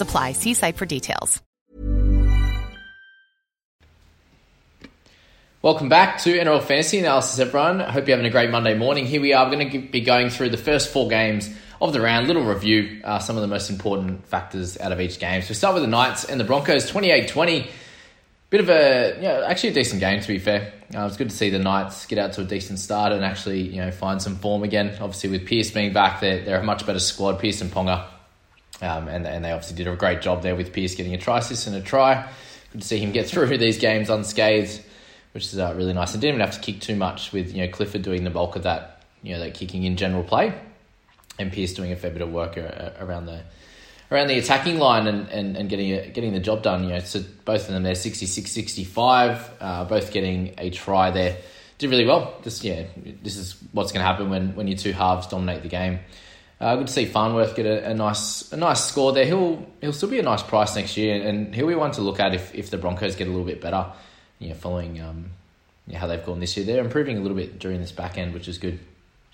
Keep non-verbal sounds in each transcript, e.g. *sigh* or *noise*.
apply. See site for details. Welcome back to NRL Fantasy Analysis, everyone. I hope you're having a great Monday morning. Here we are. We're going to be going through the first four games of the round. Little review, uh, some of the most important factors out of each game. So we start with the Knights and the Broncos, 28 20. Bit of a, yeah, actually a decent game to be fair. Uh, it was good to see the Knights get out to a decent start and actually, you know, find some form again. Obviously, with Pearce being back, they're, they're a much better squad. Pearce and Ponga, um, and and they obviously did a great job there with Pearce getting a try assist and a try. Good to see him get through *laughs* these games unscathed, which is uh, really nice. And didn't even have to kick too much with you know Clifford doing the bulk of that, you know, that kicking in general play, and Pearce doing a fair bit of work around the around the attacking line and, and, and getting getting the job done. You know, so both of them they're 66 65, uh, both getting a try there. Did really well. Just yeah, this is what's going to happen when, when your two halves dominate the game. Uh, good to see Farnworth get a, a, nice a nice score there. He'll he'll still be a nice price next year, and he'll be one to look at if, if the Broncos get a little bit better. You know, following um, how they've gone this year, they're improving a little bit during this back end, which is good.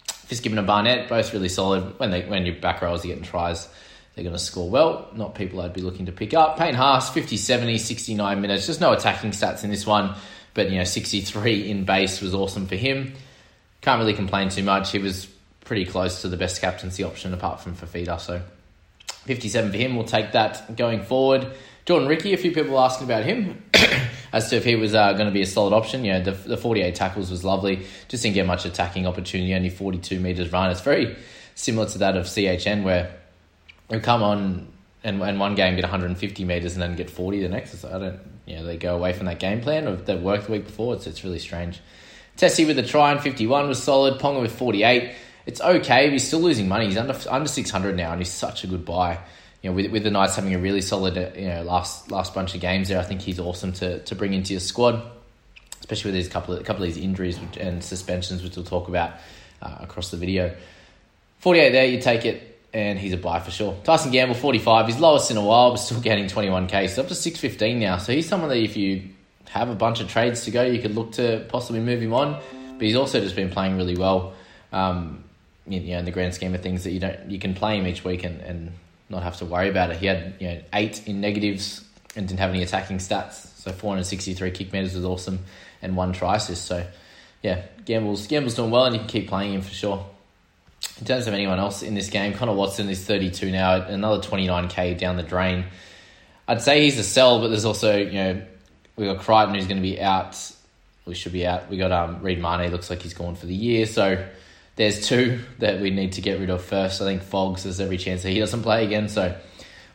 Fitzgibbon and Barnett both really solid. When they when your back rows are getting tries, they're going to score well. Not people I'd be looking to pick up. Payne Haas, 50, 70, 69 minutes. Just no attacking stats in this one, but you know, 63 in base was awesome for him. Can't really complain too much. He was pretty close to the best captaincy option apart from Fifita. So 57 for him. We'll take that going forward. Jordan Riki, a few people asking about him *coughs* as to if he was uh, going to be a solid option. You know, the, the 48 tackles was lovely. Just didn't get much attacking opportunity, only 42 metres run. It's very similar to that of CHN where who come on and, and one game get 150 meters and then get 40 the next. So I don't, you know, they go away from that game plan of that worked the week before. It's, it's really strange. Tesi with the try and 51 was solid. Ponga with 48. It's okay. He's still losing money. He's under under 600 now, and he's such a good buy. You know, with, with the Knights having a really solid, uh, you know, last last bunch of games there, I think he's awesome to, to bring into your squad, especially with these couple of, couple of these injuries and suspensions, which we'll talk about uh, across the video. 48 there, you take it and he's a buy for sure. Tyson Gamble, 45. He's lowest in a while, but still getting 21k. He's up to 615 now. So he's someone that if you have a bunch of trades to go, you could look to possibly move him on. But he's also just been playing really well. Um, you know, in the grand scheme of things, that you don't you can play him each week and, and not have to worry about it. He had you know eight in negatives and didn't have any attacking stats. So 463 kick meters was awesome, and one try assist. So yeah, Gamble's Gamble's doing well, and you can keep playing him for sure. In terms of anyone else in this game, Connor Watson is 32 now, another 29k down the drain. I'd say he's a sell, but there's also, you know, we got Crichton who's going to be out. We should be out. We got um, Reed Mahoney, looks like he's gone for the year. So there's two that we need to get rid of first. I think Fogs, there's every chance that he doesn't play again. So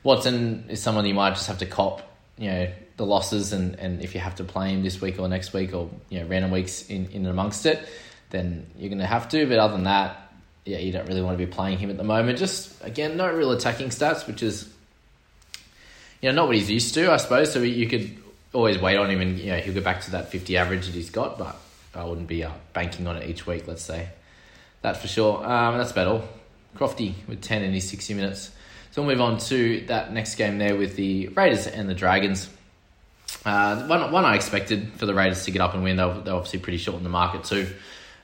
Watson is someone you might just have to cop, you know, the losses. And, and if you have to play him this week or next week or, you know, random weeks in, in amongst it, then you're going to have to. But other than that, yeah, you don't really want to be playing him at the moment. Just again, no real attacking stats, which is you know not what he's used to, I suppose. So you could always wait on him, and you know he'll go back to that fifty average that he's got. But I wouldn't be uh, banking on it each week. Let's say that for sure. Um, that's about all. Crofty with ten in his sixty minutes. So we'll move on to that next game there with the Raiders and the Dragons. Uh, one, one I expected for the Raiders to get up and win. They're, they're obviously pretty short in the market too.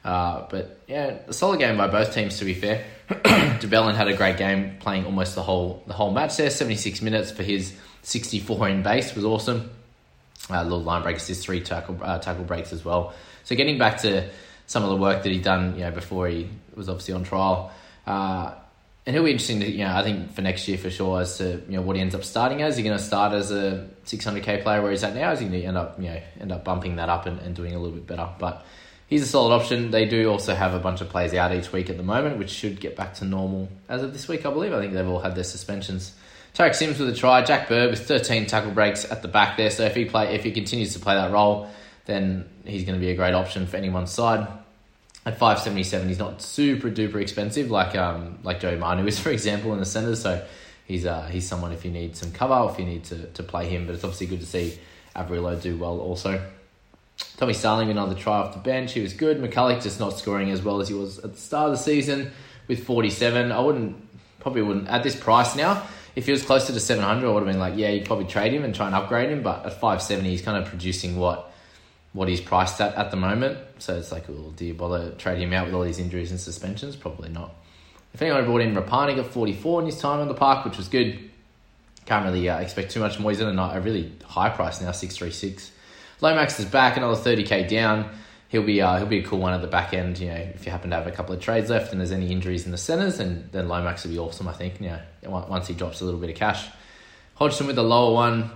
Uh, but yeah, a solid game by both teams to be fair. *clears throat* de Belin had a great game playing almost the whole the whole match there. 76 minutes for his 64 in base was awesome. Uh, little line breaks, his three tackle uh, tackle breaks as well. So getting back to some of the work that he'd done, you know, before he was obviously on trial. Uh, and he'll be interesting to, you know, I think for next year for sure as to, you know, what he ends up starting as. Is he going to start as a 600k player where he's at now? Is he going to end up, you know, end up bumping that up and, and doing a little bit better? But he's a solid option. They do also have a bunch of players out each week at the moment, which should get back to normal as of this week, I believe. I think they've all had their suspensions. Tariq Sims with a try. Jack Bird with 13 tackle breaks at the back there. So if he play, if he continues to play that role, then he's going to be a great option for anyone's side at 577 he's not super duper expensive like um like Joey Manu is *laughs* for example in the centre so he's uh he's someone if you need some cover or if you need to, to play him. But it's obviously good to see Averillo do well also. Tommy Starling another try off the bench. He was good. McCulloch just not scoring as well as he was at the start of the season with 47 I wouldn't probably wouldn't at this price now if he was closer to 700 I would have been like yeah you'd probably trade him and try and upgrade him. But at 570 he's kind of producing what what he's priced at at the moment. So it's like, well, do you bother trading him out with all these injuries and suspensions? Probably not. If anyone brought in Rapana, got 44 in his time on the park, which was good. Can't really uh, expect too much more. He's in a, a really high price now, 636. Lomax is back, another 30k down. He'll be uh, he'll be a cool one at the back end. You know, if you happen to have a couple of trades left and there's any injuries in the centres, and then Lomax will be awesome. I think. You know, once he drops a little bit of cash. Hodgson with the lower one,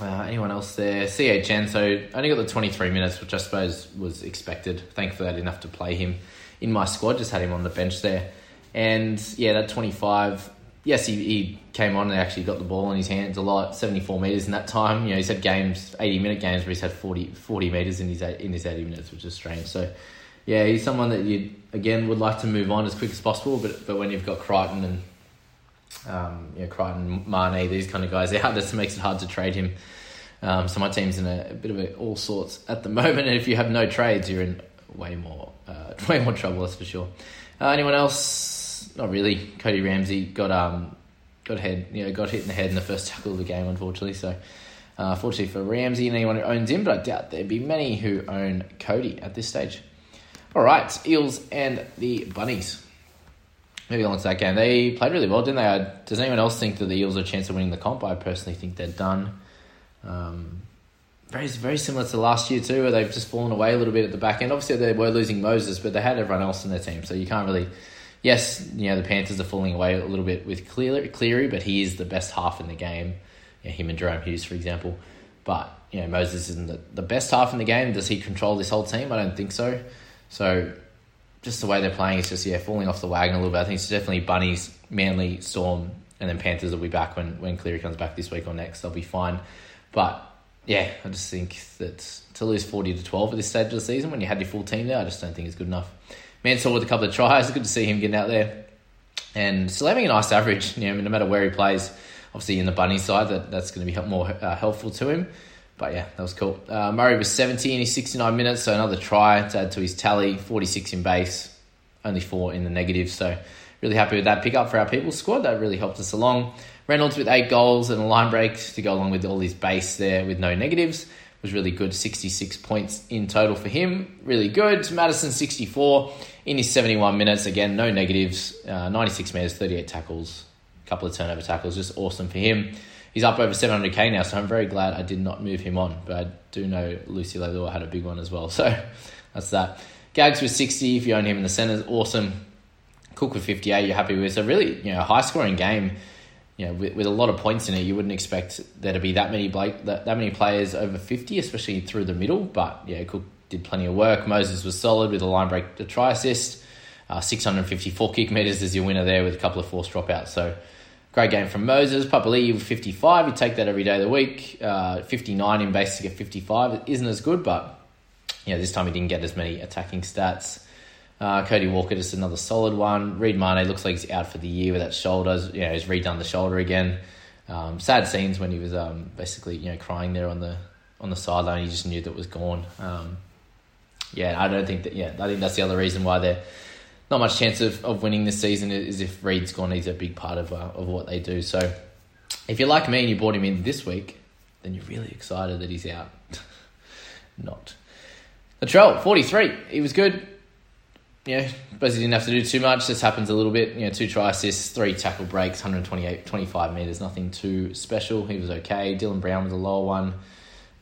uh, anyone else there? CHN, so only got the 23 minutes, which I suppose was expected. Thankfully, I didn't to play him in my squad, just had him on the bench there. And yeah, that 25, yes, he, he came on and actually got the ball in his hands a lot, 74 metres in that time. You know, he's had games, 80 minute games where he's had 40, 40 metres in his, in his 80 minutes, which is strange. So yeah, he's someone that you, again, would like to move on as quick as possible, but, but when you've got Crichton and um, you know, Crichton, Mane, these kind of guys *laughs* out. This makes it hard to trade him. Um, so my team's in a, a bit of a, all sorts at the *laughs* moment, and if you have no trades, you're in way more uh, *laughs* way more trouble. That's for sure. Uh, anyone else? Not really. Cody Ramsey got um got head you know got hit in the head in the first tackle of the game, unfortunately. So. Uh, fortunately for Ramsey and anyone who owns him, but I doubt there'd be many who own Cody at this stage. All right, Eels and the Bunnies. Maybe on that game. They played really well, didn't they? Does anyone else think that the Eels have a chance of winning the comp? I personally think they're done. Um, very very similar to last year too, where they've just fallen away a little bit at the back end. Obviously, they were losing Moses, but they had everyone else in their team, so you can't really. Yes, you know the Panthers are falling away a little bit with Cleary, Cleary but he is the best half in the game. You know, him and Jahrome Hughes, for example. But you know Moses isn't the, the best half in the game. Does he control this whole team? I don't think so. So just the way they're playing, it's just yeah falling off the wagon a little bit. I think it's definitely Bunnies, Manly, Storm, and then Panthers will be back when when Cleary comes back this week or next. They'll be fine. But yeah, I just think that to lose forty to twelve at this stage of the season when you had your full team there, I just don't think it's good enough. Mansour with a couple of tries, good to see him getting out there, and still having a nice average. *laughs* You know, no matter where he plays, obviously in the bunny side, that that's going to be more uh, helpful to him. But yeah, that was cool. Uh, Murray was 70 in his 69 minutes, so another try to add to his tally. 46 in base, only four in the negative. So really happy with that pickup for our people's squad. That really helped us along. Reynolds with eight goals and a line break to go along with all his base there with no negatives was really good. 66 points in total for him. Really good. Madison 64 in his 71 minutes. Again, no negatives. Uh, 96 metres, 38 tackles, a couple of turnover tackles. Just awesome for him he's up over 700k now, so I'm very glad I did not move him on. But I do know Lucy Leilua had a big one as well, so *laughs* that's that. Gags with 60 if you own him in the centres, awesome. Cook with 58, you're happy with. So really, you know, high scoring game. You know, with, with a lot of points in it, you wouldn't expect there to be that many Blake, that, that many players over 50, especially through the middle. But yeah, Cook did plenty of work. Moses was solid with a line break, a try assist. Uh, 654 kick meters is your winner there with a couple of forced dropouts. So Great game from Moses. Papali'i with 55. You take that every day of the week. Uh, 59 in to get 55. It isn't as good, but yeah, this time he didn't get as many attacking stats. Uh, Cody Walker, just another solid one. Reed Mahoney looks like he's out for the year with that shoulder. You know, he's redone the shoulder again. Um, sad scenes when he was um, basically you know crying there on the on the sideline. He just knew that was gone. Um, yeah, I don't think that. Yeah, I think that's the other reason why they're not much chance of, of winning this season is if Reed's gone. He's a big part of, uh, of what they do. So if you're like me and you bought him in this week, then you're really excited that he's out. *laughs* not. Latrell, 43. He was good. Yeah, but he didn't have to do too much. This happens a little bit. You know, two try assists, three tackle breaks, 128, 25 metres, nothing too special. He was okay. Dylan Brown was a lower one.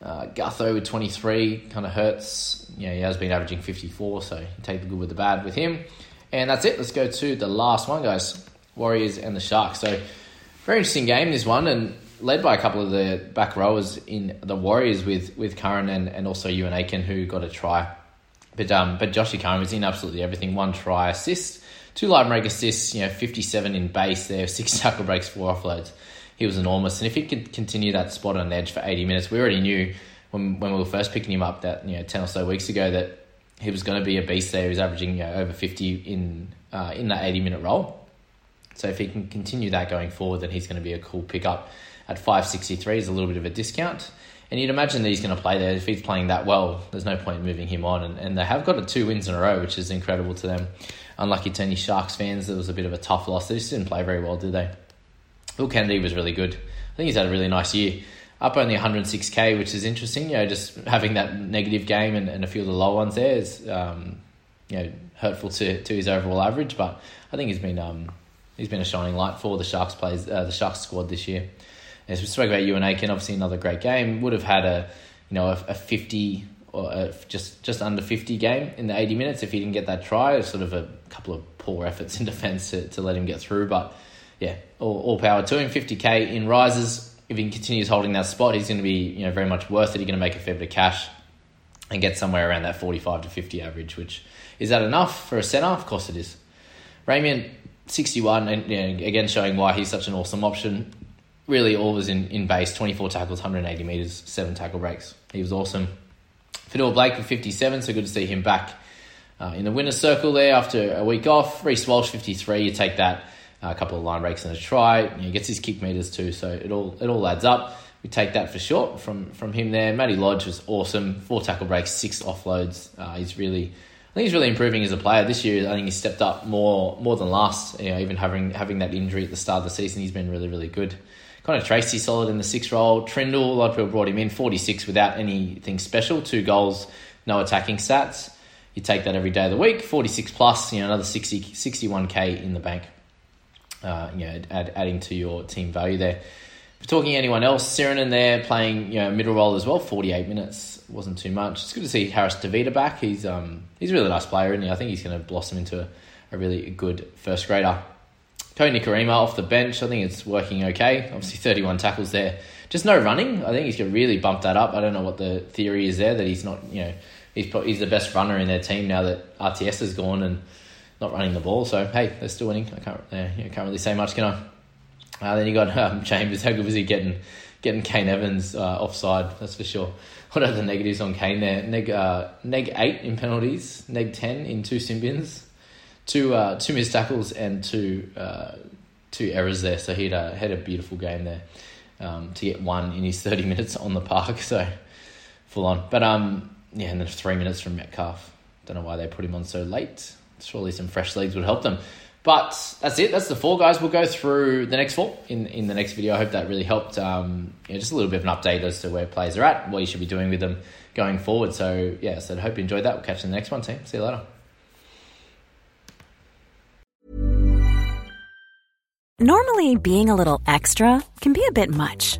Uh, Gutho with 23 kind of hurts. Yeah, he has been averaging 54, so you take the good with the bad with him. And that's it. Let's go to the last one, guys. Warriors and the Sharks. So, very interesting game, this one, and led by a couple of the back rowers in the Warriors with, with Curran and, and also Euan Aitken who got a try. But um, but Joshy Curran was in absolutely everything. One try assist, two line break assists, you know, 57 in base there, *laughs* six tackle breaks, four offloads. He was enormous. And if he could continue that spot on edge for 80 minutes, we already knew when, when we were first picking him up that, you know, 10 or so weeks ago that he was going to be a beast there. He's averaging you know, over 50 in uh, in that 80 minute role. So if he can continue that going forward, then he's going to be a cool pickup. At 563 is a little bit of a discount. And you'd imagine that he's going to play there. If he's playing that well, there's no point in moving him on. And, and they have got a two wins in a row, which is incredible to them. Unlucky to any Sharks fans, it was a bit of a tough loss. They just didn't play very well, did they? Will Kennedy was really good. I think he's had a really nice year up only 106k, which is interesting. You know, just having that negative game and, and a few of the low ones there is, um, you know, hurtful to, to his overall average. But I think he's been um, he's been a shining light for the Sharks plays uh, the Sharks squad this year. As we spoke about Euan Aitken, obviously another great game. Would have had a you know a, a 50 or a, just just under 50 game in the 80 minutes if he didn't get that try. Sort of a couple of poor efforts in *laughs* defence to, to let him get through, but yeah, all, all power to him. 50k in rises if he continues holding that spot, he's going to be you know very much worth it. He's going to make a fair bit of cash and get somewhere around that 45 to 50 average, which is that enough for a centre? Of course it is. Ramien, 61, and you know, again showing why he's such an awesome option. Really, all was in, in base 24 tackles, 180 metres, 7 tackle breaks. He was awesome. Fonua Blake with 57, so good to see him back uh, in the winner's circle there after a week off. Reece Walsh, 53, you take that a couple of line breaks and a try. You know, he gets his kick meters too, so it all it all adds up. We take that for short from from him there. Matty Lodge was awesome. Four tackle breaks, six offloads. Uh, he's really, I think he's really improving as a player this year. I think he's stepped up more more than last. You know, even having having that injury at the start of the season, he's been really really good. Kind of Tracy solid in the six role. Trindall, a lot of people brought him in 46 without anything special. Two goals, no attacking stats. You take that every day of the week. 46 plus, you know, another 60, 61k in the bank uh, you know, add, adding to your team value there. If talking anyone else, Sironen there playing you know middle role as well, forty eight minutes wasn't too much. It's good to see Harris Tavita back. He's um he's a really nice player, and I think he's going to blossom into a, a really good first grader. Ko Nikorima off the bench, I think it's working okay. Obviously, 31 tackles there. Just no running. I think he's going to really bump that up. I don't know what the theory is there that he's not, you know, he's he's the best runner in their team now that RTS has gone and not running the ball. So hey, they're still winning. I can't, uh, can't really say much, can I? Uh, then you got um, *laughs* Chambers. How good was he getting getting Kane Evans uh, offside? That's for sure. *laughs* What are the negatives on Kane there? Neg uh, neg eight in penalties, neg ten in two sin bins, two uh, two missed tackles and two uh, two errors there. So he had had a beautiful game there um, to get one in his *laughs* thirty minutes on the park. So full on. But um yeah, and then three minutes from Metcalf. Don't know why they put him on so late surely some fresh legs would help them. But that's it. That's the four guys. We'll go through the next four in, in the next video. I hope that really helped. Um, you know, just a little bit of an update as to where players are at, what you should be doing with them going forward. So yeah, so I hope you enjoyed that. We'll catch you in the next one, team. See you later. Normally, being a little extra can be a bit much,